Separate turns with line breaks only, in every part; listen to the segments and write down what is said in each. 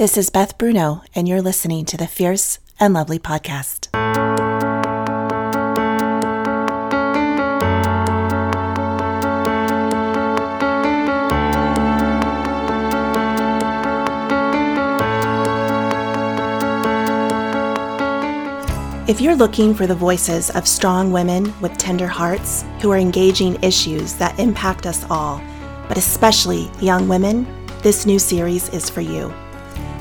This is Beth Bruno, and you're listening to the Fierce and Lovely podcast. If you're looking for the voices of strong women with tender hearts who are engaging issues that impact us all, but especially young women, this new series is for you.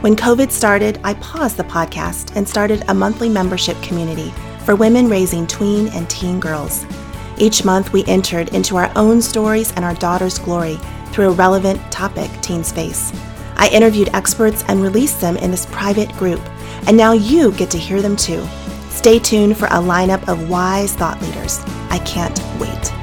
When COVID started, I paused the podcast and started a monthly membership community for women raising tween and teen girls. Each month, we entered into our own stories and our daughter's glory through a relevant topic teens face. I interviewed experts and released them in this private group, and now you get to hear them too. Stay tuned for a lineup of wise thought leaders. I can't wait.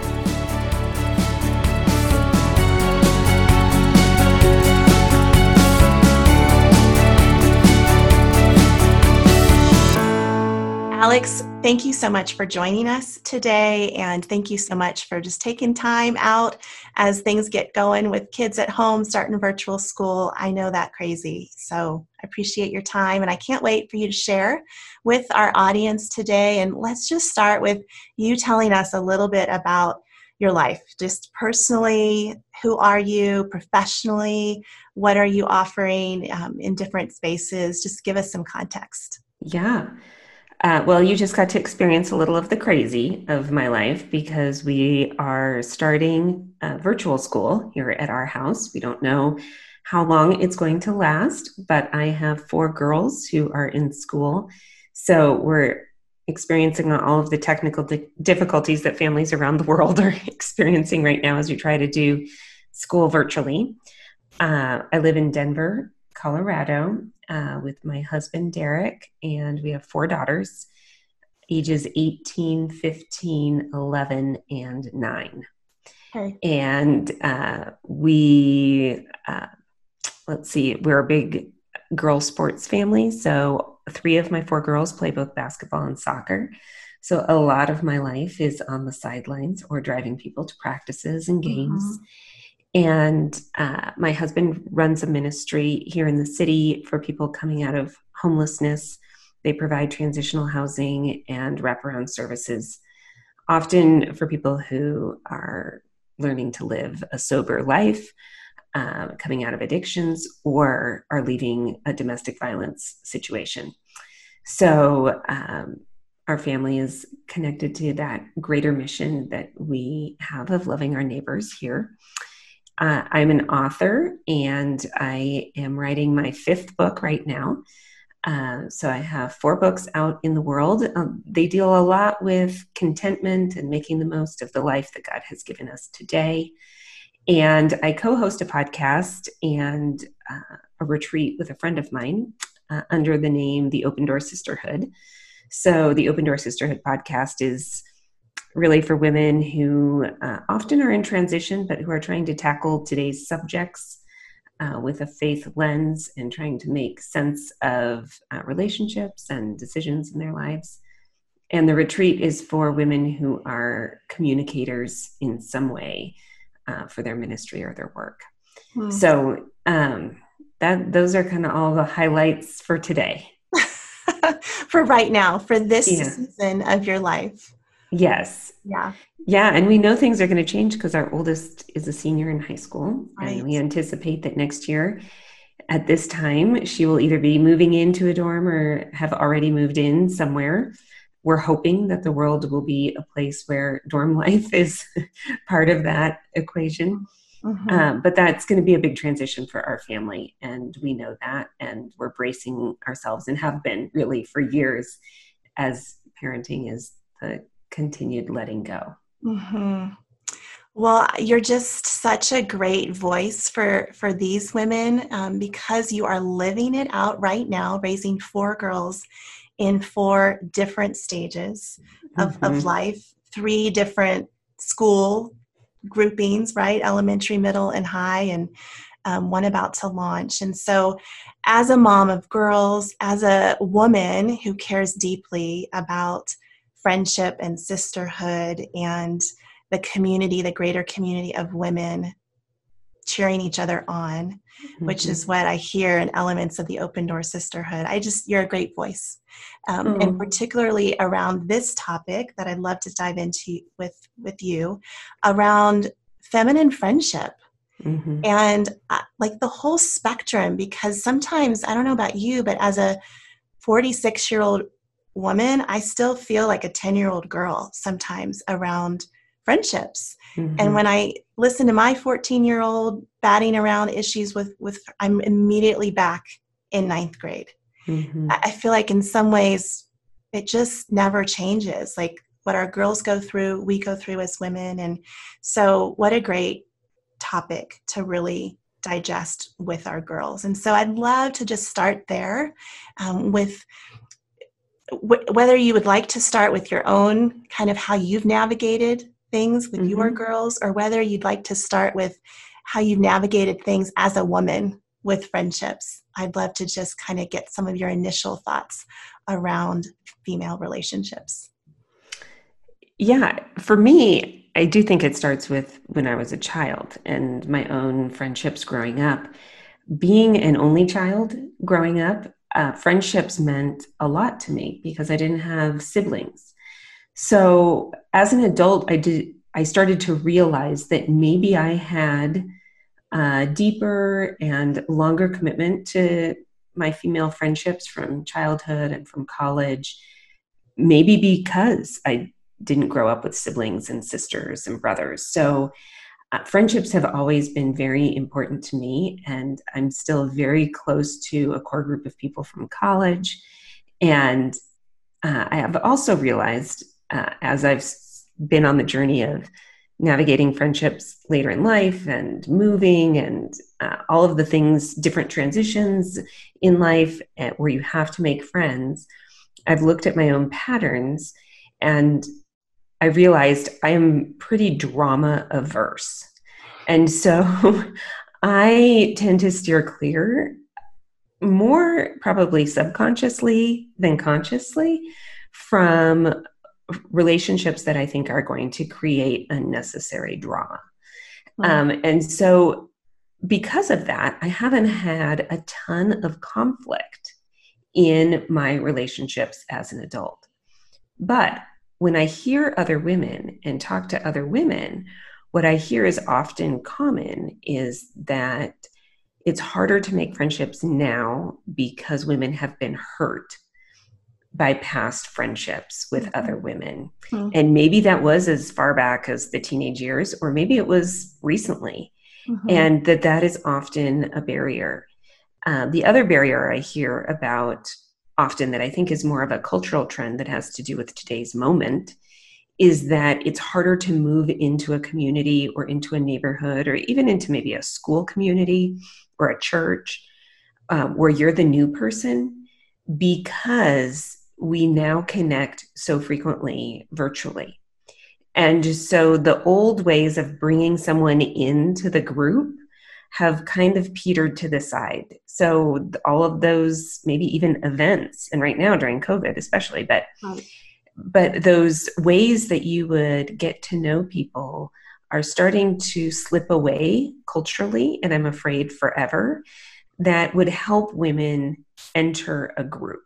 Alex, thank you so much for joining us today. And thank you so much for just taking time out as things get going with kids at home, starting virtual school. I know that crazy. So I appreciate your time. And I can't wait for you to share with our audience today. And let's just start with you telling us a little bit about your life, just personally. Who are you professionally? What are you offering um, in different spaces? Just give us some context.
Yeah. Uh, well, you just got to experience a little of the crazy of my life because we are starting virtual school here at our house. We don't know how long it's going to last, but I have four girls who are in school. So we're experiencing all of the technical di- difficulties that families around the world are experiencing right now as we try to do school virtually. Uh, I live in Denver, Colorado, uh, with my husband, Derek, and we have four daughters, ages 18, 15, 11, and 9. Okay. And uh, we, uh, let's see, we're a big girl sports family. So three of my four girls play both basketball and soccer. So a lot of my life is on the sidelines or driving people to practices and games. Mm-hmm. And uh, my husband runs a ministry here in the city for people coming out of homelessness. They provide transitional housing and wraparound services, often for people who are learning to live a sober life, uh, coming out of addictions, or are leaving a domestic violence situation. So, um, our family is connected to that greater mission that we have of loving our neighbors here. Uh, I'm an author and I am writing my fifth book right now. Uh, so I have four books out in the world. Um, they deal a lot with contentment and making the most of the life that God has given us today. And I co host a podcast and uh, a retreat with a friend of mine uh, under the name The Open Door Sisterhood. So the Open Door Sisterhood podcast is really for women who uh, often are in transition, but who are trying to tackle today's subjects uh, with a faith lens and trying to make sense of uh, relationships and decisions in their lives. And the retreat is for women who are communicators in some way uh, for their ministry or their work. Hmm. So um, that those are kind of all the highlights for today.
for right now, for this yeah. season of your life.
Yes.
Yeah.
Yeah. And we know things are going to change because our oldest is a senior in high school. Right. And we anticipate that next year at this time, she will either be moving into a dorm or have already moved in somewhere. We're hoping that the world will be a place where dorm life is part of that equation. Mm-hmm. Um, but that's going to be a big transition for our family. And we know that. And we're bracing ourselves and have been really for years as parenting is the continued letting go.
Mm-hmm. Well, you're just such a great voice for for these women um, because you are living it out right now, raising four girls in four different stages of, mm-hmm. of life, three different school groupings, right? Elementary, middle, and high, and um, one about to launch. And so, as a mom of girls, as a woman who cares deeply about friendship and sisterhood and the community, the greater community of women. cheering each other on, mm-hmm. which is what I hear in elements of the Open Door Sisterhood. I just, you're a great voice. Um, mm-hmm. And particularly around this topic that I'd love to dive into with, with you around feminine friendship. Mm-hmm. And uh, like the whole spectrum, because sometimes, I don't know about you, but as a 46 year old woman, I still feel like a 10 year old girl sometimes around friendships. Mm-hmm. And when I listen to my 14 year old batting around issues with, with, I'm immediately back in ninth grade. Mm-hmm. I feel like in some ways it just never changes. Like what our girls go through, we go through as women. And so, what a great topic to really digest with our girls. And so, I'd love to just start there um, with whether you would like to start with your own kind of how you've navigated things with mm-hmm. your girls, or whether you'd like to start with how you've navigated things as a woman with friendships. I'd love to just kind of get some of your initial thoughts around female relationships.
Yeah, for me, I do think it starts with when I was a child and my own friendships growing up. Being an only child growing up, uh, friendships meant a lot to me because I didn't have siblings. So as an adult, I did. I started to realize that maybe I had a deeper and longer commitment to my female friendships from childhood and from college. Maybe because I didn't grow up with siblings and sisters and brothers. So uh, friendships have always been very important to me, and I'm still very close to a core group of people from college. And uh, I have also realized uh, as I've been on the journey of navigating friendships later in life and moving and uh, all of the things, different transitions in life uh, where you have to make friends, I've looked at my own patterns and I realized I am pretty drama averse. And so I tend to steer clear more probably subconsciously than consciously from relationships that I think are going to create unnecessary drama. Mm-hmm. Um, and so, because of that, I haven't had a ton of conflict in my relationships as an adult. But when I hear other women and talk to other women, what I hear is often common is that it's harder to make friendships now because women have been hurt by past friendships with mm-hmm. other women. Mm-hmm. And maybe that was as far back as the teenage years, or maybe it was recently. Mm-hmm. And that that is often a barrier. Uh, the other barrier I hear about often that I think is more of a cultural trend that has to do with today's moment is that it's harder to move into a community or into a neighborhood or even into maybe a school community or a church uh, where you're the new person because we now connect so frequently virtually. And so the old ways of bringing someone into the group have kind of petered to the side. So all of those maybe even events and right now during COVID especially but but those ways that you would get to know people are starting to slip away culturally and I'm afraid forever that would help women enter a group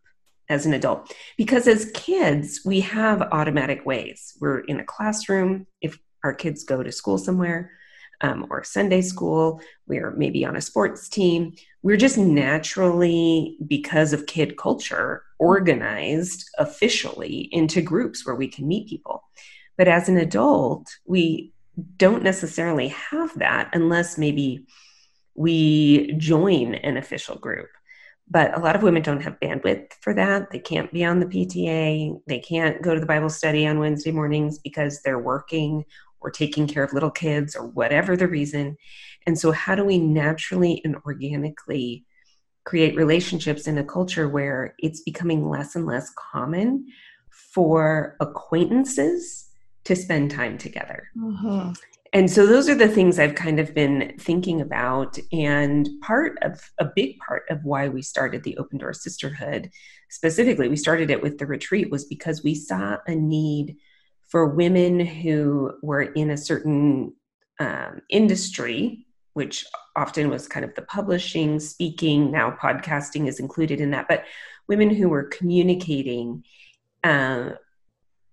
as an adult. Because as kids, we have automatic ways. We're in a classroom, if our kids go to school somewhere, um, or Sunday school, we're maybe on a sports team. We're just naturally, because of kid culture, organized officially into groups where we can meet people. But as an adult, we don't necessarily have that unless maybe we join an official group but a lot of women don't have bandwidth for that. They can't be on the PTA. They can't go to the Bible study on Wednesday mornings because they're working or taking care of little kids or whatever the reason. And so, how do we naturally and organically create relationships in a culture where it's becoming less and less common for acquaintances to spend time together? Mm-hmm and so those are the things I've kind of been thinking about. And part of a big part of why we started the Open Door Sisterhood, specifically, we started it with the retreat, was because we saw a need for women who were in a certain um, industry which often was kind of the publishing, speaking, now podcasting is included in that, but women who were communicating uh,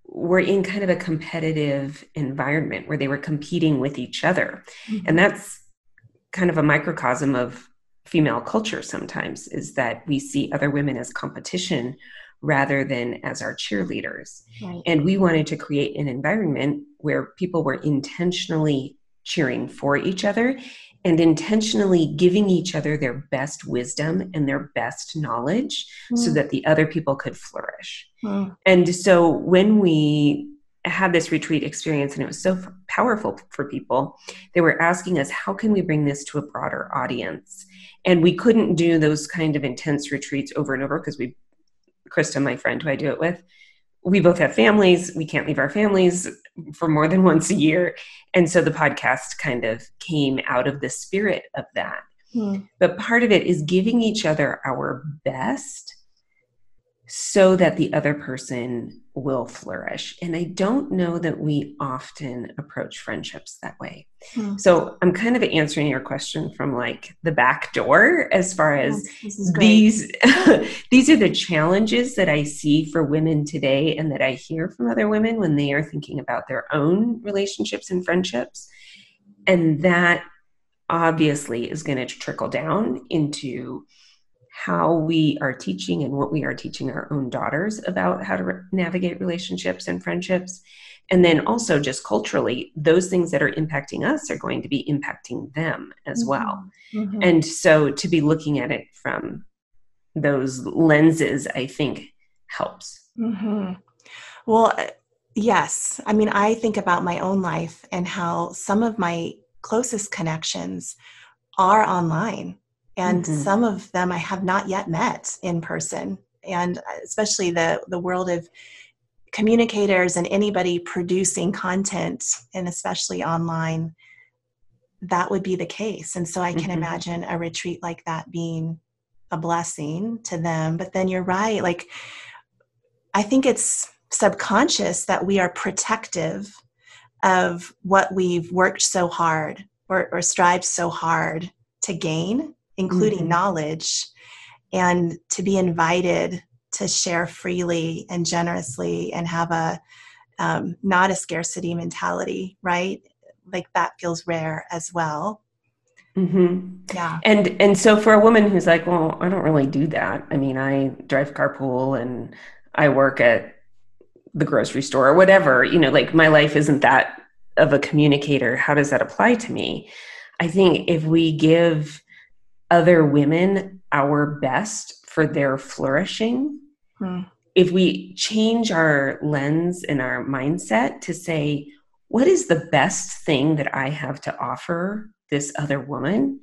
were in kind of a competitive environment where they were competing with each other. Mm-hmm. And that's kind of a microcosm of female culture sometimes is that we see other women as competition rather than as our cheerleaders. Right. And we wanted to create an environment where people were intentionally cheering for each other and intentionally giving each other their best wisdom and their best knowledge mm. so that the other people could flourish. Mm. And so when we had this retreat experience and it was so powerful for people, they were asking us, how can we bring this to a broader audience? And we couldn't do those kind of intense retreats over and over because we, Krista, my friend who I do it with, we both have families. We can't leave our families for more than once a year. And so the podcast kind of came out of the spirit of that. Hmm. But part of it is giving each other our best so that the other person will flourish. And I don't know that we often approach friendships that way. Hmm. So I'm kind of answering your question from like the back door as far as these these are the challenges that I see for women today and that I hear from other women when they are thinking about their own relationships and friendships. And that obviously is going to trickle down into how we are teaching and what we are teaching our own daughters about how to re- navigate relationships and friendships. And then also, just culturally, those things that are impacting us are going to be impacting them as mm-hmm. well. Mm-hmm. And so, to be looking at it from those lenses, I think helps.
Mm-hmm. Well, uh, yes. I mean, I think about my own life and how some of my closest connections are online and mm-hmm. some of them I have not yet met in person. And especially the the world of communicators and anybody producing content, and especially online, that would be the case. And so I can mm-hmm. imagine a retreat like that being a blessing to them. But then you're right, like I think it's subconscious that we are protective of what we've worked so hard or, or strived so hard to gain including mm-hmm. knowledge, and to be invited to share freely and generously and have a um, not a scarcity mentality, right? Like that feels rare as well.
Mm-hmm. Yeah. And and so for a woman who's like, well, I don't really do that. I mean, I drive carpool and I work at the grocery store or whatever. You know, like my life isn't that of a communicator. How does that apply to me? I think if we give other women our best for their flourishing, hmm. if we change our lens and our mindset to say, what is the best thing that I have to offer this other woman?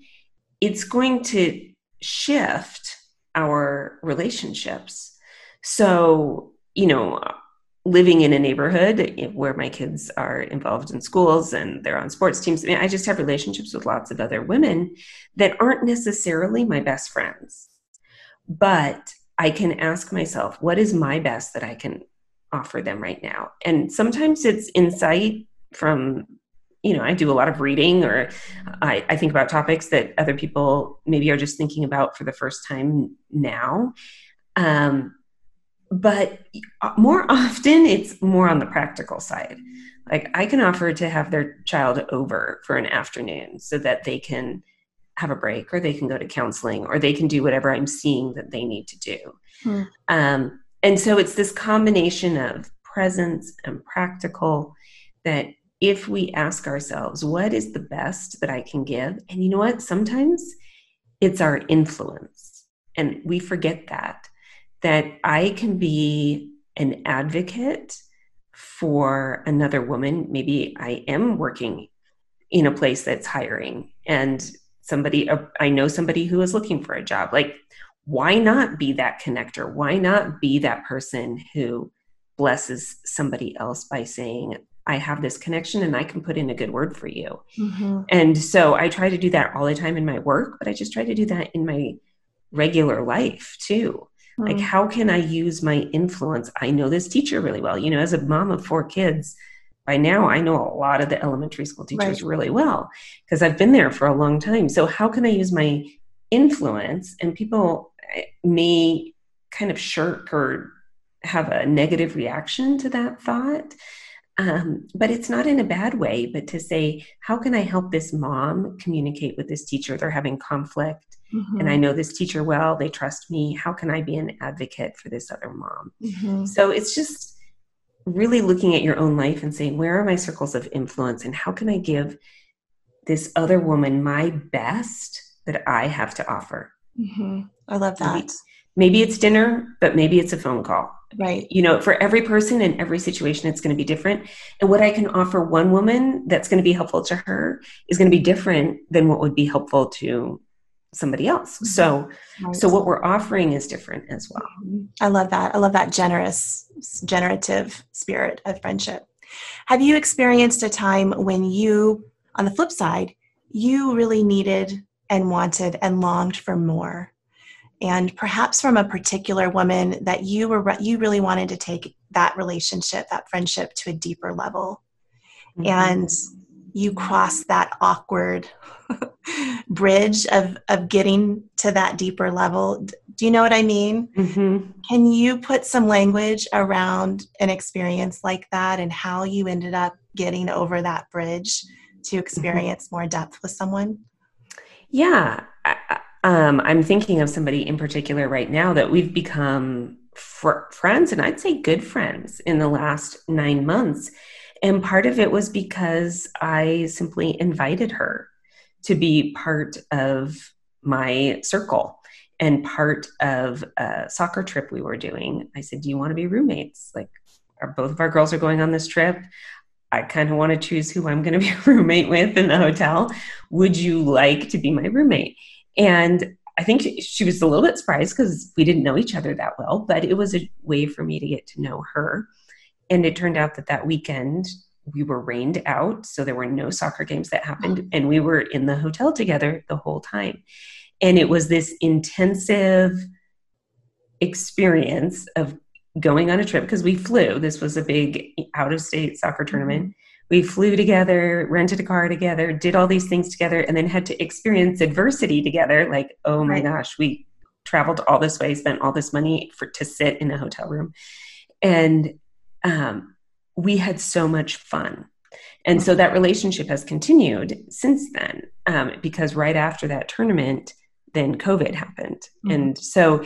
It's going to shift our relationships. So, you know, living in a neighborhood where my kids are involved in schools and they're on sports teams. I, mean, I just have relationships with lots of other women that aren't necessarily my best friends. But I can ask myself, what is my best that I can offer them right now? And sometimes it's insight from, you know, I do a lot of reading or I, I think about topics that other people maybe are just thinking about for the first time now. Um, but more often it's more on the practical side. Like i can offer to have their child over for an afternoon so that they can have a break or they can go to counseling or they can do whatever i'm seeing that they need to do. Hmm. um, and so it's this combination of presence and practical that if we ask ourselves what is the best that i can give? And you know what? Sometimes it's our influence and we forget that that I can be an advocate for another woman. Maybe I am working in a place that's hiring and somebody, uh, I know somebody who is looking for a job. Like, why not be that connector? Why not be that person who blesses somebody else by saying, I have this connection and I can put in a good word for you. Mm-hmm. And so I try to do that all the time in my work, but I just try to do that in my regular life too. Like, hmm. how can I use my influence? I know this teacher really well. You know, as a mom of four kids, by now I know a lot of the elementary school teachers right. really well because I've been there for a long time. So how can I use my influence and people eh, may kind of shirk or have a negative reaction to that thought. Um, but it's not in a bad way, but to say, how can I help this mom communicate with this teacher? They're having conflict. Mm-hmm. And I know this teacher well, they trust me. How can I be an advocate for this other mom? Mm-hmm. So it's just really looking at your own life and saying, where are my circles of influence and how can I give this other woman my best that I have to offer?
Mm-hmm. I love that.
Maybe, maybe it's dinner, but maybe it's a phone call.
Right.
You know, for every person in every situation, it's going to be different. And what I can offer one woman that's going to be helpful to her is going to be different than what would be helpful to somebody else. Mm-hmm. So, right. so what we're offering is different as well.
Mm-hmm. I love that. I love that generous, generative spirit of friendship. Have you experienced a time when you, on the flip side, you really needed and wanted and longed for more? And perhaps from a particular woman that you were you really wanted to take that relationship, that friendship to a deeper level. Mm-hmm. And you cross that awkward bridge of of getting to that deeper level do you know what i mean mm-hmm. can you put some language around an experience like that and how you ended up getting over that bridge to mm-hmm. experience mm-hmm. more depth with someone
yeah I, um, i'm thinking of somebody in particular right now that we've become fr- friends and i'd say good friends in the last nine months and part of it was because I simply invited her to be part of my circle and part of a soccer trip we were doing. I said, Do you want to be roommates? Like, our, both of our girls are going on this trip. I kind of want to choose who I'm going to be a roommate with in the hotel. Would you like to be my roommate? And I think she was a little bit surprised because we didn't know each other that well, but it was a way for me to get to know her and it turned out that that weekend we were rained out. So there were no soccer games that happened. And we were in the hotel together the whole time. And it was this intensive experience of going on a trip because we flew. This was a big out of state soccer tournament. Mm-hmm. we flew together rented a car together did all these things together and then had to experience adversity together. Like oh my right. gosh we traveled all this way spent all this money for to sit in a hotel room. And um, we had so much fun. And so that relationship has continued since then um, because right after that tournament, then COVID happened. Mm-hmm. And so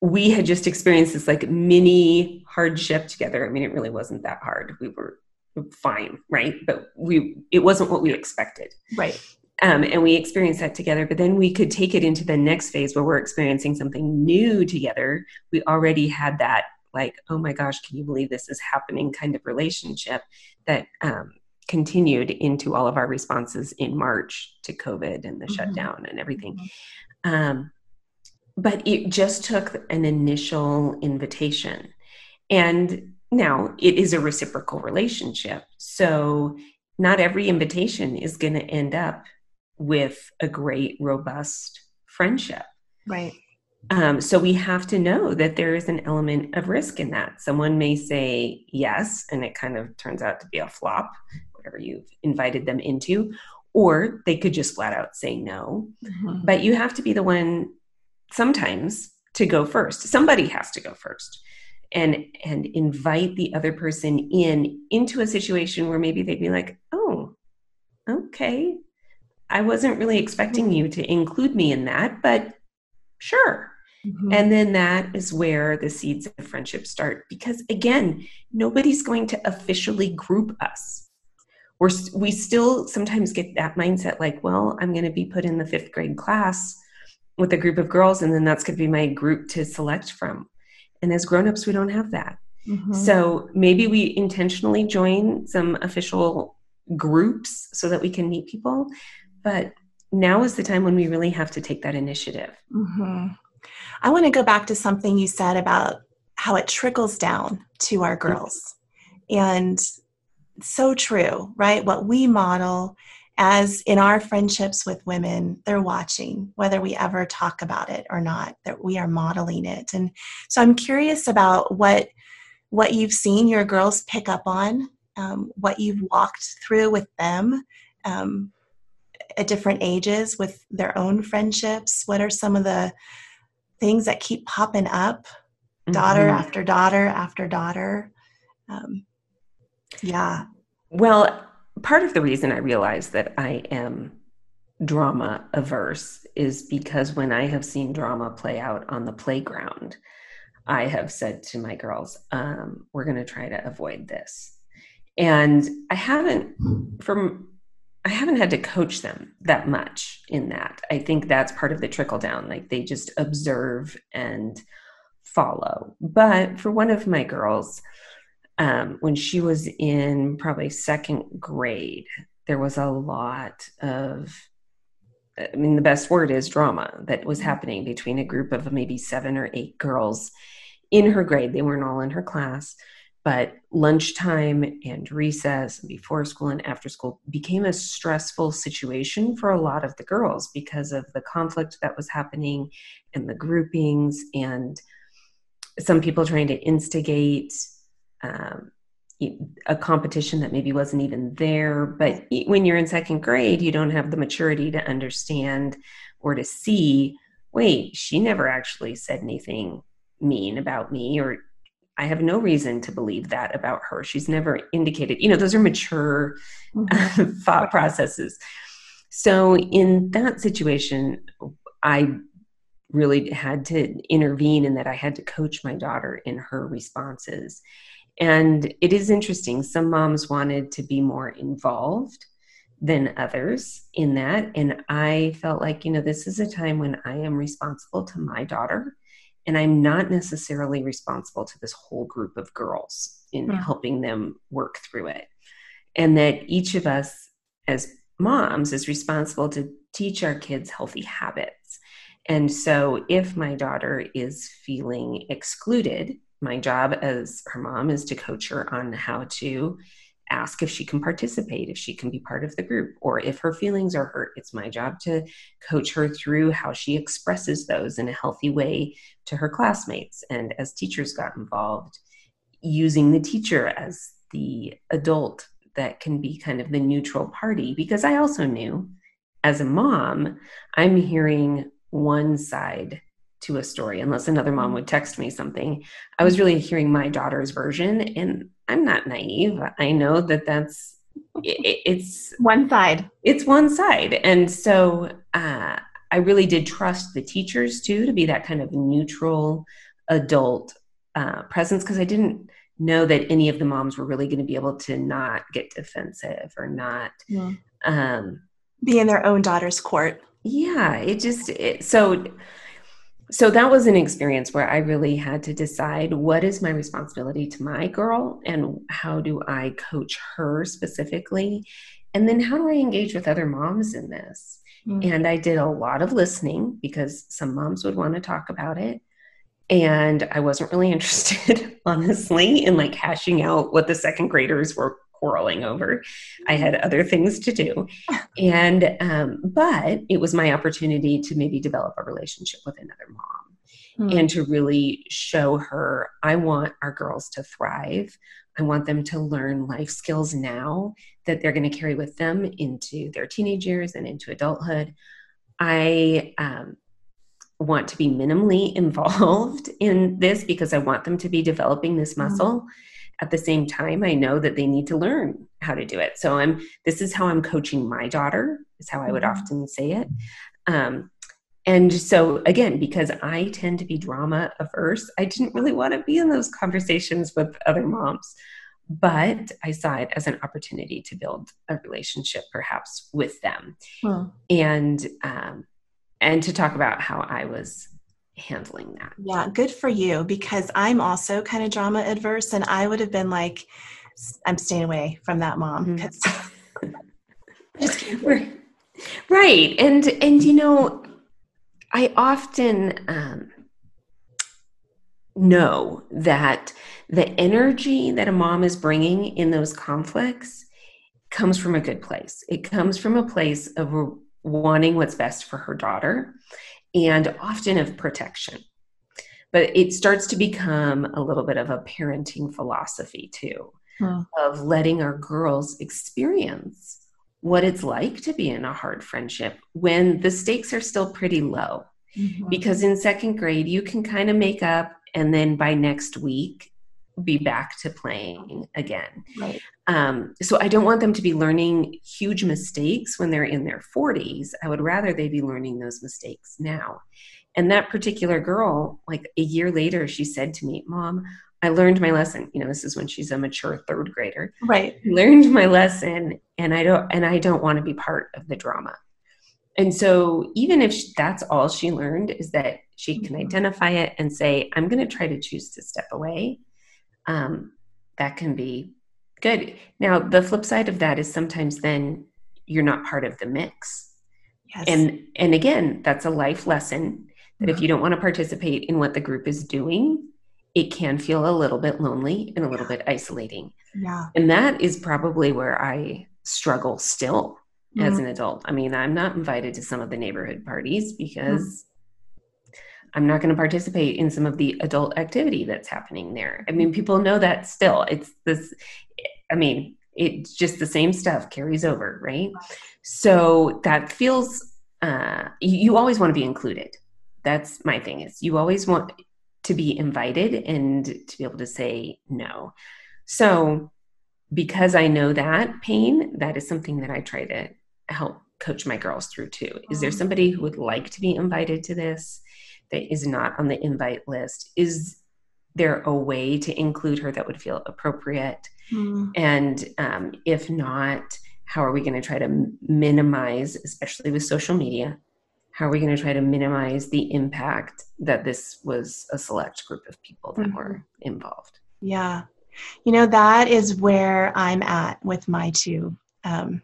we had just experienced this like mini hardship together. I mean, it really wasn't that hard. We were fine, right? But we it wasn't what we expected.
Right.
Um, and we experienced that together but then we could take it into the next phase where we're experiencing something new together we already had that like, oh my gosh, can you believe this is happening kind of relationship that um, continued into all of our responses in March to COVID and the mm-hmm. shutdown and everything. Mm-hmm. Um, but it just took an initial invitation. And now it is a reciprocal relationship. So not every invitation is going to end up with a great, robust friendship.
Right.
Um, so we have to know that there is an element of risk in that. Someone may say yes, and it kind of turns out to be a flop, whatever you've invited them into, or they could just flat out say no. Mm-hmm. But you have to be the one sometimes to go first. Somebody has to go first and and invite the other person in into a situation where maybe they'd be like, "Oh, okay. I wasn't really expecting you to include me in that, but sure Mm-hmm. And then that is where the seeds of friendship start. Because again, nobody's going to officially group us. We're, we still sometimes get that mindset like, well, I'm going to be put in the fifth grade class with a group of girls, and then that's going to be my group to select from. And as grown-ups, we don't have that. Mm-hmm. So maybe we intentionally join some official groups so that we can meet people. But now is the time when we really have to take that initiative.
Mm-hmm. I want to go back to something you said about how it trickles down to our girls. And so true, right? What we model as in our friendships with women, they're watching, whether we ever talk about it or not, that we are modeling it. And so I'm curious about what what you've seen your girls pick up on um, what you've walked through with them um, at different ages with their own friendships. What are some of the things that keep popping up, daughter mm-hmm. after daughter after daughter? Um, yeah.
Well, part of the reason I realize that I am drama averse is because when I have seen drama play out on the playground, I have said to my girls, um, we're going to try to avoid this. And I haven't, from, I haven't had to coach them that much in that. I think that's part of the trickle down. Like they just observe and follow. But for one of my girls, um, when she was in probably second grade, there was a lot of I mean, the best word is drama that was mm-hmm. happening between a group of maybe seven or eight girls in her grade. They weren't all in her class, but lunchtime and recess and before school and after school became a stressful situation for a lot of the girls because of the conflict that was happening and the groupings and some people trying to instigate um, a competition that maybe wasn't even there. But when you're in second grade, you don't have the maturity to understand or to see, wait, she never actually said anything mean about me, or I have no reason to believe that about her. She's never indicated, you know, those are mature mm-hmm. thought processes. So in that situation, I really had to intervene in that I had to coach my daughter in her responses and it is interesting. Some moms wanted to be more involved than others in that. And I felt like, you know, this is a time when I am responsible to my daughter. And I'm not necessarily responsible to this whole group of girls in mm. helping them work through it. And that each of us as moms is responsible to teach our kids healthy habits. And so if my daughter is feeling excluded, my job as her mom is to coach her on how to ask if she can participate, if she can be part of the group, or if her feelings are hurt. It's my job to coach her through how she expresses those in a healthy way to her classmates. And as teachers got involved, using the teacher as the adult that can be kind of the neutral party, because I also knew as a mom, I'm hearing one side to a story unless another mom would text me something. I was really hearing my daughter's version, and I'm not naive. I know that that's it, it's
one side.
It's one side, and so uh, I really did trust the teachers too to be that kind of neutral adult uh, presence because I didn't know that any of the moms were really going to be able to not get defensive or not yeah. um,
be in their own daughter's court.
Yeah, it just it, so so that was an experience where I really had to decide what is my responsibility to my girl and how do I coach her specifically? And then how do I engage with other moms in this? Mm-hmm. And I did a lot of listening because some moms would want to talk about it. And I wasn't really interested, honestly, in like hashing out what the second graders were quarreling over. I had other things to do. And, um, but it was my opportunity to maybe develop a relationship with another mom hmm. and to really show her I want our girls to thrive. I want them to learn life skills now that they're going to carry with them into their teenage years and into adulthood. I, um, want to be minimally involved in this because I want them to be developing this hmm. muscle. Mm at the same time i know that they need to learn how to do it so i'm this is how i'm coaching my daughter is how i would mm-hmm. often say it um, and so again because i tend to be drama averse i didn't really want to be in those conversations with other moms but i saw it as an opportunity to build a relationship perhaps with them hmm. and um, and to talk about how i was handling that.
Yeah, good for you because I'm also kind of drama adverse and I would have been like I'm staying away from that mom because
mm-hmm. right. And and you know I often um know that the energy that a mom is bringing in those conflicts comes from a good place. It comes from a place of wanting what's best for her daughter and often of protection. But it starts to become a little bit of a parenting philosophy too. hmm. of letting our girls experience what it's like to be in a hard friendship when the stakes are still pretty low. Mm-hmm. Because in second grade, you can kind of make up, and then by next week, be back to playing again. Right. Um, so I don't want them to be learning huge mistakes when they're in their 40s. I would rather they be learning those mistakes now. And that particular girl, like a year later, she said to me, Mom, I learned my lesson. You know, this is when she's a mature third grader.
Right.
I learned my lesson and I don't and I don't want to be part of the drama. And so even if that's all she learned is that she can mm-hmm. identify it and say, I'm going to try to choose to step away. Um, that can be good. Now, the flip side of that is sometimes then you're not part of the mix. Yes. And and again, that's a life lesson that if mm-hmm. you don't want to participate in what the group is doing, it can feel a little bit lonely and a little bit isolating.
Yeah.
And that is probably where I struggle still mm-hmm. as an adult. I mean, I'm not invited to some of the neighborhood parties because. I'm not going to participate in some of the adult activity that's happening there. I mean, people know that still. It's this, I mean, it's just the same stuff carries over, right? So that feels, uh, you always want to be included that's my thing is you always want to be invited and to be able to say no so because i know that pain that is something that i try to help coach my girls through too is there somebody who would like to be invited to this that is not on the invite list is there a way to include her that would feel appropriate mm. and um, if not how are we going to try to minimize especially with social media how are we going to try to minimize the impact that this was a select group of people that mm-hmm. were involved
yeah you know that is where i'm at with my two um,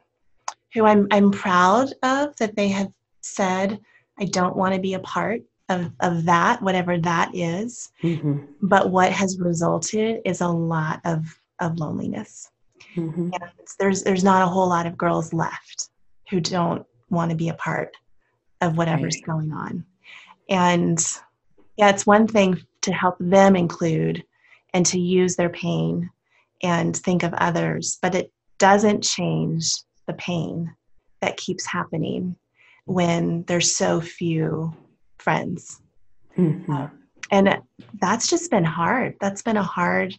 who i'm i'm proud of that they have said i don't want to be a part of, of that whatever that is. Mm-hmm. but what has resulted is a lot of of loneliness mm-hmm. and there's there's not a whole lot of girls left who don't want to be a part of whatever's right. going on. And yeah, it's one thing to help them include and to use their pain and think of others, but it doesn't change the pain that keeps happening when there's so few friends. Mm-hmm. Uh, and that's just been hard. That's been a hard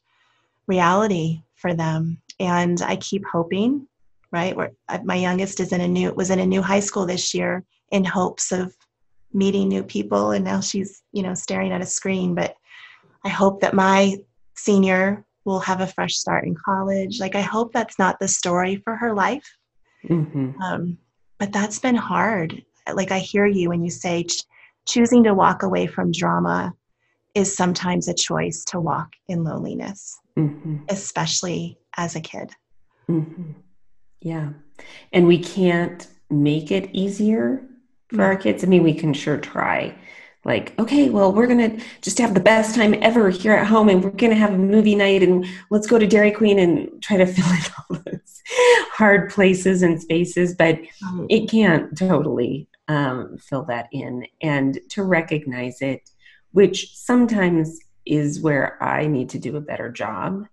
reality for them. And I keep hoping, right? Where uh, my youngest is in a new was in a new high school this year, in hopes of meeting new people and now she's you know staring at a screen but i hope that my senior will have a fresh start in college like i hope that's not the story for her life mm-hmm. um, but that's been hard like i hear you when you say choosing to walk away from drama is sometimes a choice to walk in loneliness mm-hmm. especially as a kid
mm-hmm. yeah and we can't make it easier for our kids. I mean, we can sure try. Like, okay, well, we're gonna just have the best time ever here at home, and we're gonna have a movie night, and let's go to Dairy Queen and try to fill in all those hard places and spaces. But it can't totally um, fill that in, and to recognize it, which sometimes is where I need to do a better job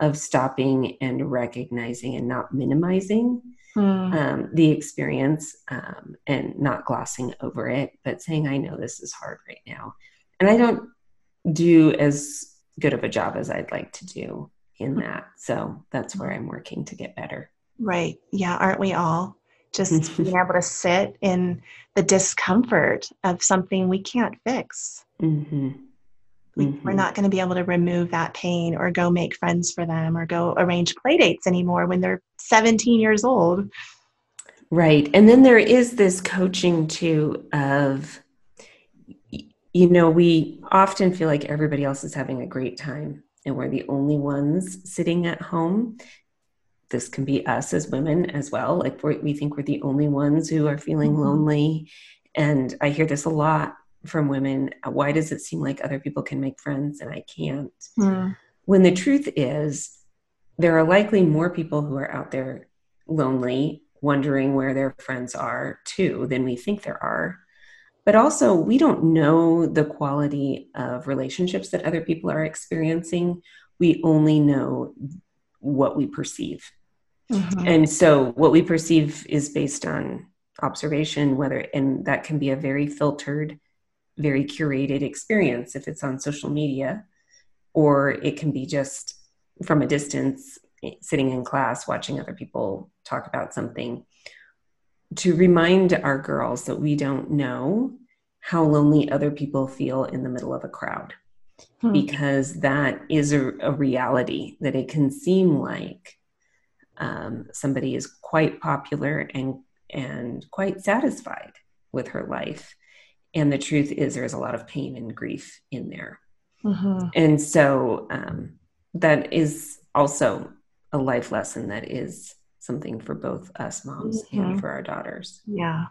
of stopping and recognizing and not minimizing mm. um, the experience um, and not glossing over it, but saying, I know this is hard right now. And I don't do as good of a job as I'd like to do in that. So that's where I'm working to get better.
Right. Yeah. Aren't we all? Just being able to sit in the discomfort of something we can't fix. Mm-hmm. We, mm-hmm. We're not going to be able to remove that pain or go make friends for them or go arrange play dates anymore when they're 17 years old.
Right. And then there is this coaching too of, you know, we often feel like everybody else is having a great time and we're the only ones sitting at home. This can be us as women as well. Like we think we're the only ones who are feeling mm-hmm. lonely. And I hear this a lot from women why does it seem like other people can make friends and i can't mm. when the truth is there are likely more people who are out there lonely wondering where their friends are too than we think there are but also we don't know the quality of relationships that other people are experiencing we only know what we perceive. Mm-hmm. And so what we perceive is based on observation, whether, and that can be a very filtered, very curated experience if it's on social media, or it can be just from a distance, sitting in class, watching other people talk about something. To remind our girls that we don't know how lonely other people feel in the middle of a crowd hmm. because that is a, a, reality that it can seem like um, somebody is quite popular and and quite satisfied with her life and the truth is there's a lot of pain and grief in there mm-hmm. and so um, that is also a life lesson that is something for both us moms mm-hmm. and for our daughters
yeah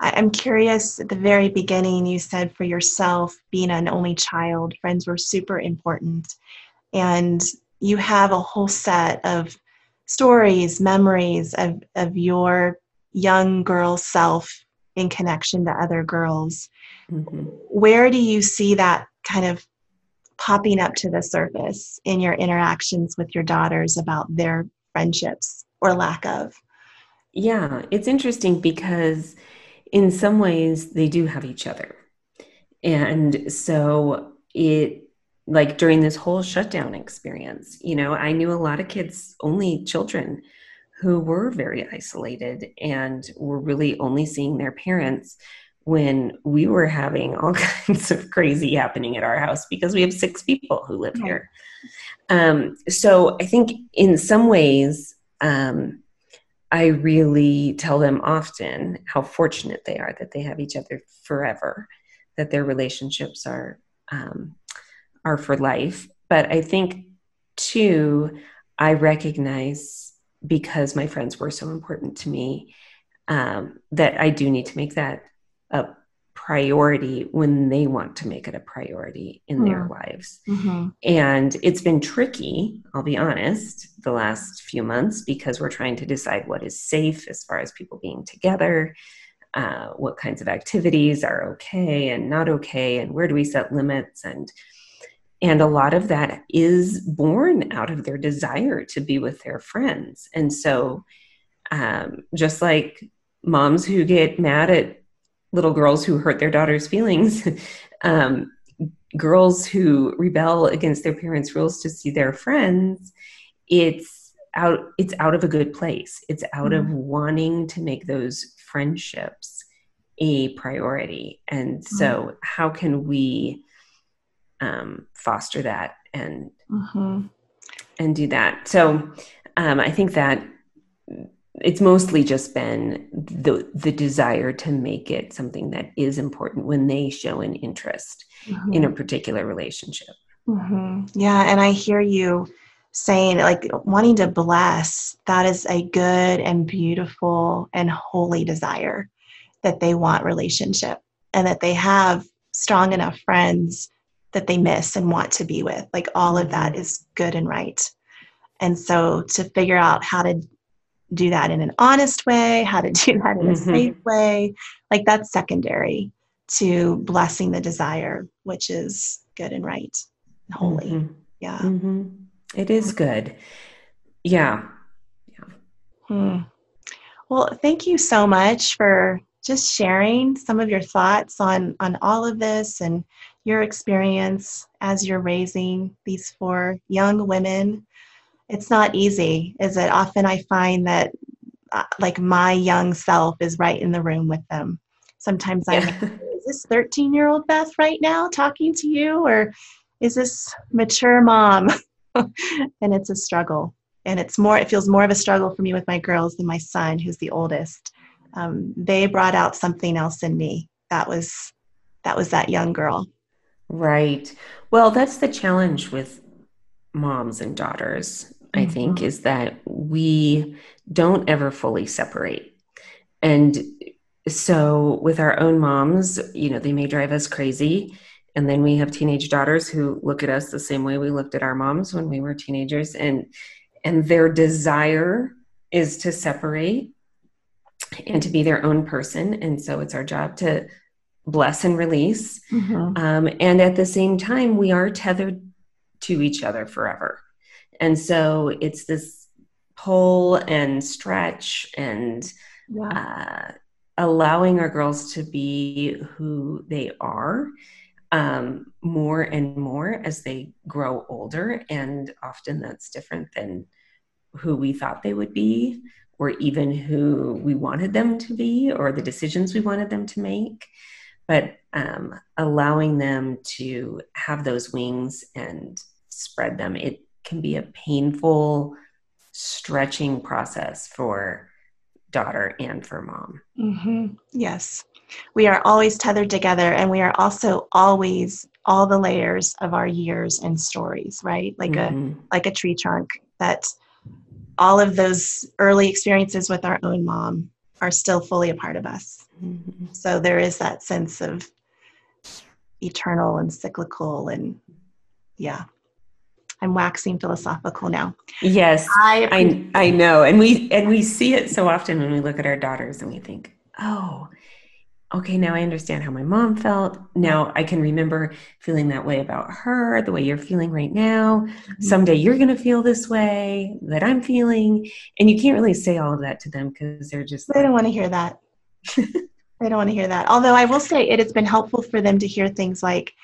I'm curious at the very beginning, you said for yourself, being an only child, friends were super important. And you have a whole set of stories, memories of, of your young girl self in connection to other girls. Mm-hmm. Where do you see that kind of popping up to the surface in your interactions with your daughters about their friendships or lack of?
Yeah, it's interesting because in some ways they do have each other. And so it like during this whole shutdown experience, you know, I knew a lot of kids, only children who were very isolated and were really only seeing their parents when we were having all kinds of crazy happening at our house because we have six people who live here. Um, so I think in some ways, um, I really tell them often how fortunate they are that they have each other forever, that their relationships are um, are for life. But I think too, I recognize because my friends were so important to me um, that I do need to make that a priority when they want to make it a priority in mm. their lives. Mm-hmm. And it's been tricky, I'll be honest, the last few months because we're trying to decide what is safe as far as people being together, uh, what kinds of activities are okay and not okay, and where do we set limits and and a lot of that is born out of their desire to be with their friends. And so, um, just like moms who get mad at little girls who hurt their daughter's feelings, um, girls who rebel against their parents' rules to see their friends, it's out it's out of a good place. It's out mm-hmm. of wanting to make those friendships a priority. And mm-hmm. so how can we um, foster that and mm-hmm. and do that? So um, I think that it's mostly just been the the desire to make it something that is important when they show an interest mm-hmm. in a particular relationship
mm-hmm. yeah and i hear you saying like wanting to bless that is a good and beautiful and holy desire that they want relationship and that they have strong enough friends that they miss and want to be with like all of that mm-hmm. good and right and so to figure out how to do that in an honest way, how to do that in a mm-hmm. safe way. Like that's secondary to blessing the desire, which is good and right and holy. Mm-hmm. Yeah.
Mm-hmm. It is good. Yeah.
Yeah. Hmm. Well, thank you so much for just sharing some of your thoughts on on all of this and your experience as you're raising these four young women. It's not easy is it? Often i find that uh, like my young self is right in the room with them. Sometimes i'm yeah. is this 13 year old beth right now talking to you or is this mature mom? And it's a struggle. And it's more it feels more of a struggle for me with my girls than my son who's the oldest. Um, they brought out something else in me that was that was that young girl
right well that's the challenge with moms and daughters I think, mm-hmm. is that we don't ever fully separate. And so, with our own moms, you know, they may drive us crazy. And then we have teenage daughters who look at us the same way we looked at our moms when we were teenagers. And, and their desire is to separate and to be their own person. And so, it's our job to bless and release. Mm-hmm. Um, and at the same time, we are tethered to each other forever. And so it's this pull and stretch and yeah. uh, allowing our girls to be who they are um, more and more as they grow older. And often that's different than who we thought they would be, or even who we wanted them to be, or the decisions we wanted them to make. But um, allowing them to have those wings and spread them, it can be a painful, stretching process for daughter and for mom.
Mm-hmm. Yes. We are always tethered together, and we are also always all the layers of our years and stories, right? Like mm-hmm. a like a tree trunk that all of those early experiences with our own mom are still fully a part of us. Mm-hmm. So there is that sense of eternal and cyclical and yeah. I'm waxing philosophical now.
Yes, I, I, I know, and we and we see it so often when we look at our daughters and we think, oh, okay, now I understand how my mom felt. Now I can remember feeling that way about her, the way you're feeling right now. Mm-hmm. Someday you're going to feel this way that I'm feeling. And you can't really say all of that to them because they're just.
They don't want to hear that. they don't want to hear that. Although I will say it has been helpful for them to hear things like,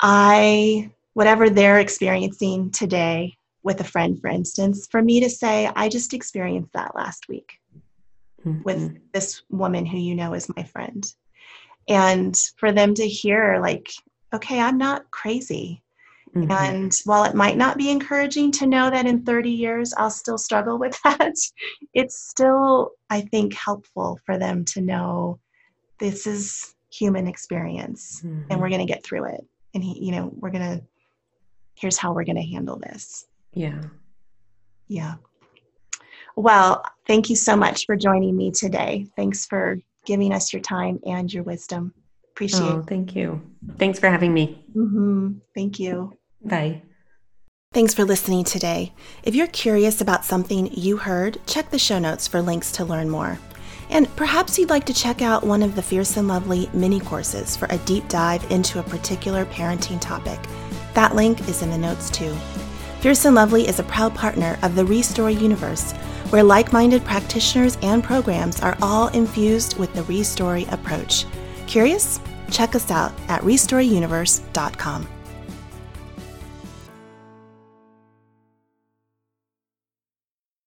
I, whatever they're experiencing today with a friend, for instance, for me to say, I just experienced that last week mm-hmm. with this woman who you know is my friend. And for them to hear, like, okay, I'm not crazy. Mm-hmm. And while it might not be encouraging to know that in 30 years I'll still struggle with that, it's still, I think, helpful for them to know this is human experience mm-hmm. and we're going to get through it. And, he, you know, we're going to, here's how we're going to handle this.
Yeah.
Yeah. Well, thank you so much for joining me today. Thanks for giving us your time and your wisdom. Appreciate oh,
it. Thank you. Thanks for having me.
Mm-hmm. Thank you.
Bye.
Thanks for listening today. If you're curious about something you heard, check the show notes for links to learn more. And perhaps you'd like to check out one of the Fierce and Lovely mini courses for a deep dive into a particular parenting topic. That link is in the notes too. Fierce and Lovely is a proud partner of the Restory Universe where like minded practitioners and programs are all infused with the Restory approach. Curious? Check us out at restoryuniverse.com.